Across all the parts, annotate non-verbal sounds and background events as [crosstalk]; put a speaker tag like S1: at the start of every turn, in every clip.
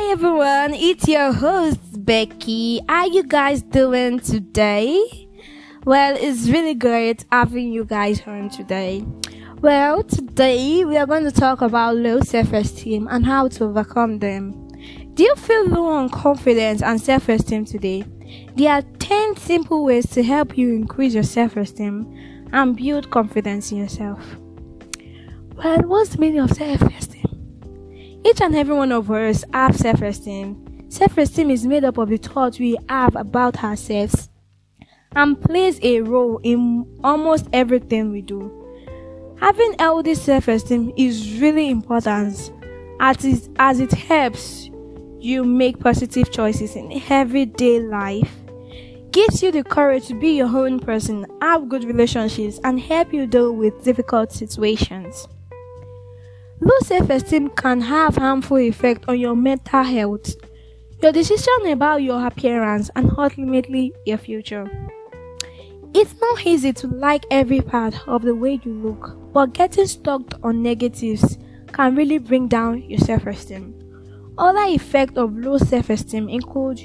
S1: Hi everyone, it's your host Becky. How are you guys doing today? Well, it's really great having you guys on today. Well, today we are going to talk about low self-esteem and how to overcome them. Do you feel low on confidence and self-esteem today? There are 10 simple ways to help you increase your self-esteem and build confidence in yourself. Well, what's the meaning of self-esteem? Each and every one of us have self-esteem. Self-esteem is made up of the thoughts we have about ourselves and plays a role in almost everything we do. Having healthy self-esteem is really important as it, as it helps you make positive choices in everyday life, gives you the courage to be your own person, have good relationships, and help you deal with difficult situations. Low self-esteem can have harmful effect on your mental health, your decision about your appearance, and ultimately your future. It's not easy to like every part of the way you look, but getting stuck on negatives can really bring down your self-esteem. Other effects of low self-esteem include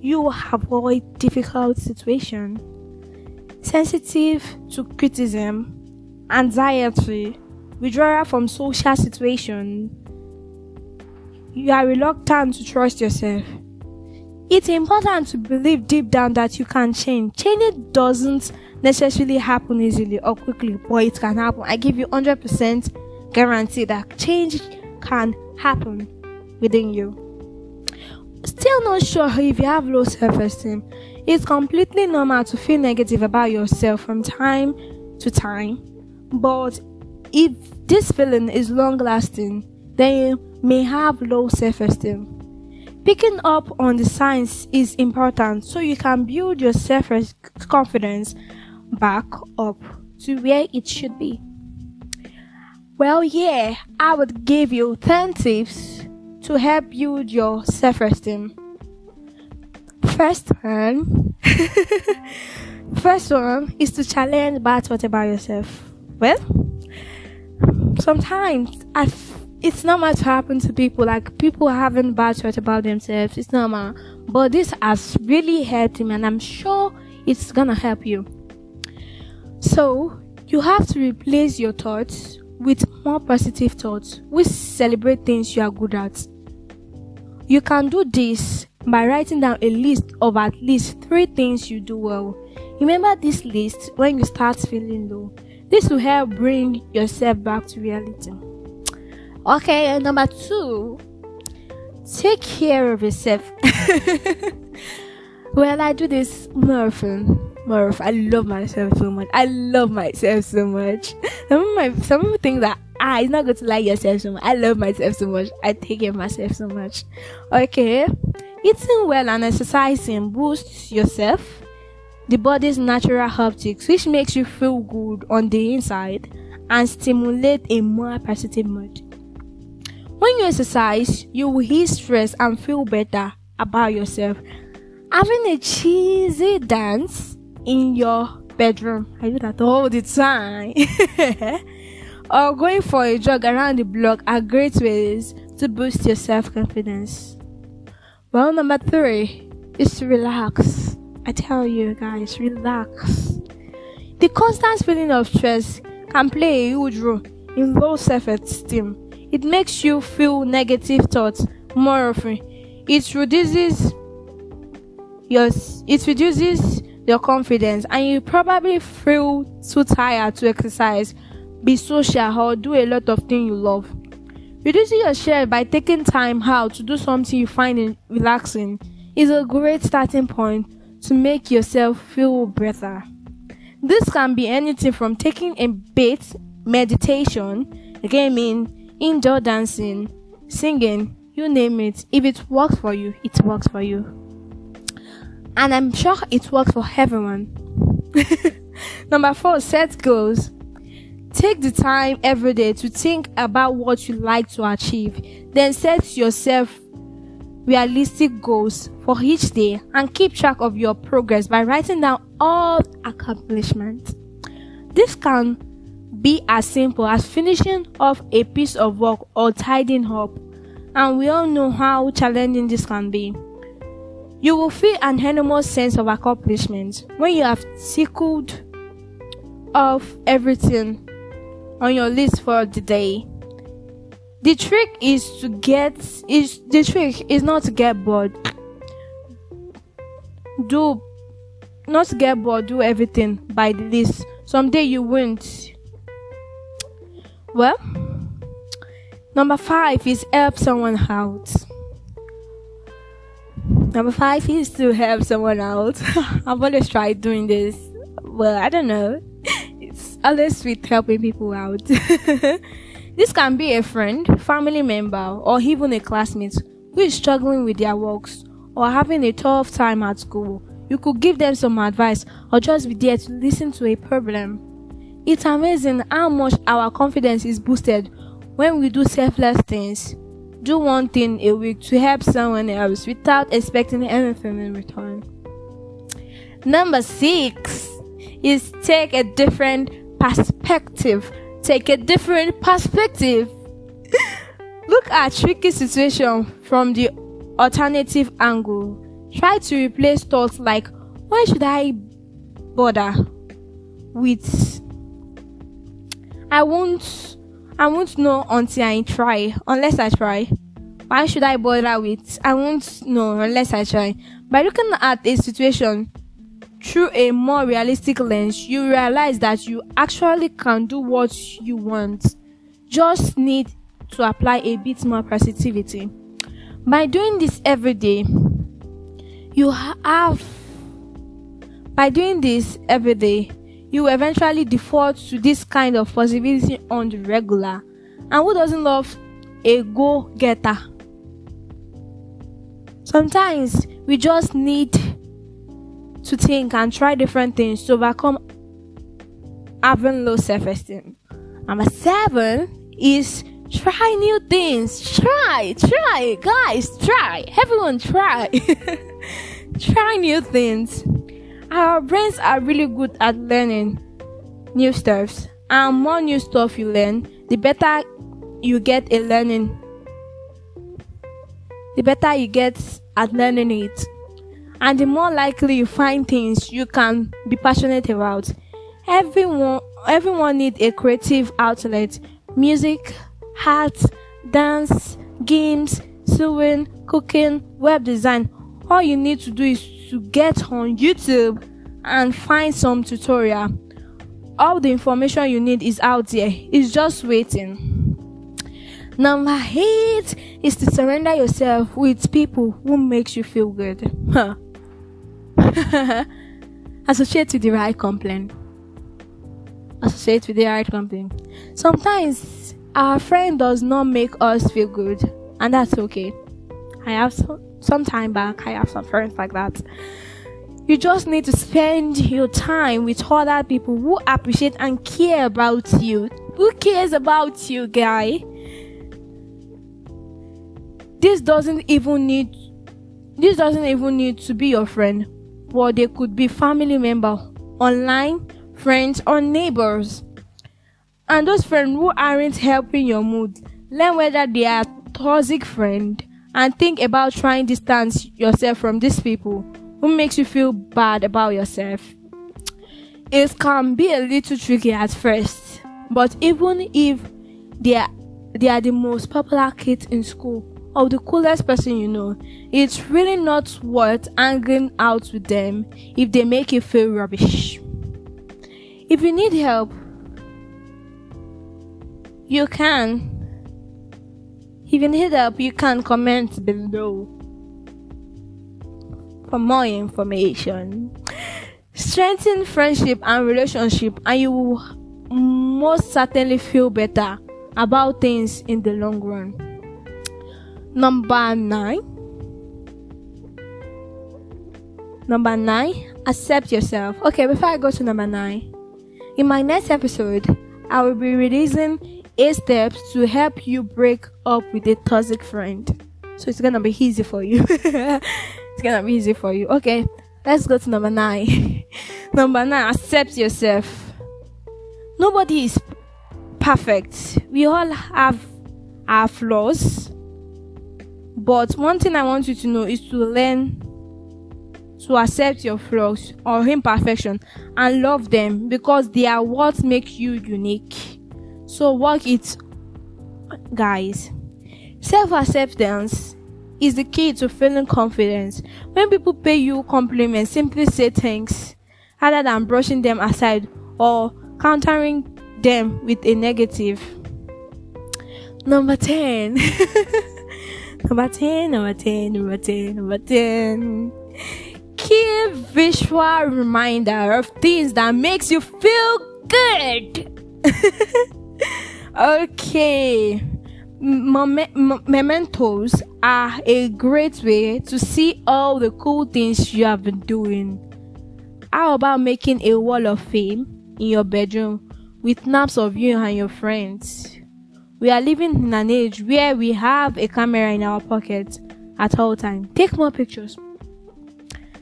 S1: you avoid difficult situations, sensitive to criticism, anxiety, withdrawal from social situation, you are reluctant to trust yourself. It's important to believe deep down that you can change. Change doesn't necessarily happen easily or quickly, but it can happen. I give you 100% guarantee that change can happen within you. Still not sure if you have low self esteem. It's completely normal to feel negative about yourself from time to time, but if this feeling is long lasting, then you may have low self esteem. Picking up on the signs is important so you can build your self confidence back up to where it should be. Well, yeah, I would give you 10 tips to help build your self esteem. First one, [laughs] first one is to challenge bad thoughts about yourself. Well, sometimes I f- it's normal to happen to people. Like people having bad thoughts about themselves. It's normal. But this has really helped me, and I'm sure it's gonna help you. So you have to replace your thoughts with more positive thoughts, which celebrate things you are good at. You can do this by writing down a list of at least three things you do well. Remember this list when you start feeling low. This will help bring yourself back to reality. Okay, and number two, take care of yourself. [laughs] well, I do this more often. More often. I love myself so much. I love myself so much. Some of my some people think that ah, it's not good to like yourself so much. I love myself so much. I take care of myself so much. Okay, eating well and exercising boosts yourself the body's natural haptics, which makes you feel good on the inside and stimulate a more positive mood. When you exercise, you will ease stress and feel better about yourself. Having a cheesy dance in your bedroom, I do that all the time. [laughs] or going for a jog around the block are great ways to boost your self confidence. Well, number three is to relax. I tell you guys, relax. The constant feeling of stress can play a huge role in low self esteem. It makes you feel negative thoughts more often. It reduces your it reduces your confidence and you probably feel too tired to exercise, be social or do a lot of things you love. Reducing your stress by taking time out to do something you find relaxing is a great starting point to make yourself feel better. This can be anything from taking a bath, meditation, gaming, indoor dancing, singing, you name it. If it works for you, it works for you. And I'm sure it works for everyone. [laughs] Number four, set goals. Take the time every day to think about what you like to achieve. Then set yourself realistic goals for each day and keep track of your progress by writing down all accomplishments. This can be as simple as finishing off a piece of work or tidying up. and we all know how challenging this can be. You will feel an enormous sense of accomplishment when you have tickled off everything on your list for the day. The trick is to get is the trick is not to get bored. Do not get bored, do everything by the list. Someday you won't. Well, number five is help someone out. Number five is to help someone out. [laughs] I've always tried doing this. Well, I don't know. [laughs] It's always sweet helping people out. [laughs] this can be a friend, family member, or even a classmate who is struggling with their works or having a tough time at school. You could give them some advice or just be there to listen to a problem. It's amazing how much our confidence is boosted when we do selfless things. Do one thing a week to help someone else without expecting anything in return. Number six is take a different perspective. Take a different perspective. [laughs] Look at tricky situation from the alternative angle. Try to replace thoughts like, why should I bother with I won't I won't know until I try. Unless I try. Why should I bother with? I won't know unless I try. By looking at a situation through a more realistic lens, you realize that you actually can do what you want. Just need to apply a bit more positivity. By doing this every day, you have by doing this every day, you eventually default to this kind of possibility on the regular. And who doesn't love a go getter? Sometimes we just need to think and try different things to overcome having low self esteem. Number seven is try new things. Try, try, guys, try. Everyone, try. [laughs] try new things our brains are really good at learning new stuffs and more new stuff you learn the better you get at learning the better you get at learning it and the more likely you find things you can be passionate about everyone everyone needs a creative outlet music art dance games sewing cooking web design all you need to do is to get on YouTube and find some tutorial. All the information you need is out there. It's just waiting. Number eight is to surrender yourself with people who makes you feel good. [laughs] Associate with the right company. Associate with the right company. Sometimes our friend does not make us feel good, and that's okay. I have some some time back. I have some friends like that. You just need to spend your time with other people who appreciate and care about you. Who cares about you, guy? This doesn't even need this doesn't even need to be your friend, but they could be family member, online, friends, or neighbors. And those friends who aren't helping your mood, learn whether they are toxic friend and think about trying to distance yourself from these people who makes you feel bad about yourself. It can be a little tricky at first, but even if they are, they are the most popular kids in school or the coolest person you know, it's really not worth hanging out with them if they make you feel rubbish. If you need help, you can even hit up you can comment below for more information. Strengthen friendship and relationship, and you will most certainly feel better about things in the long run. Number nine. Number nine, accept yourself. Okay, before I go to number nine, in my next episode, I will be releasing eight steps to help you break up with a toxic friend. So it's gonna be easy for you. [laughs] it's gonna be easy for you. Okay, let's go to number nine. [laughs] number nine, accept yourself. Nobody is perfect. We all have our flaws. But one thing I want you to know is to learn to accept your flaws or imperfection and love them because they are what make you unique. So work it, guys. Self acceptance is the key to feeling confidence. When people pay you compliments, simply say thanks rather than brushing them aside or countering them with a negative. Number 10. [laughs] number 10, number 10, number 10, number 10. Keep visual reminder of things that makes you feel good. [laughs] okay. mementos are a great way to see all the cool things you have been doing. How about making a wall of fame in your bedroom with snaps of you and your friends? We are living in an age where we have a camera in our pocket at all times. Take more pictures.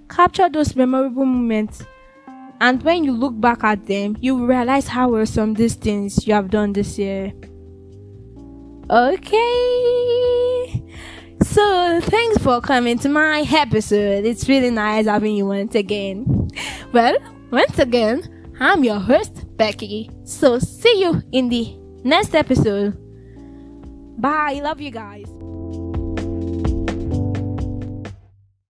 S1: Capture those memorable moments. And when you look back at them, you realize how awesome these things you have done this year. Okay. So, thanks for coming to my episode. It's really nice having you once again. Well, once again, I'm your host, Becky. So, see you in the next episode. Bye. Love you guys.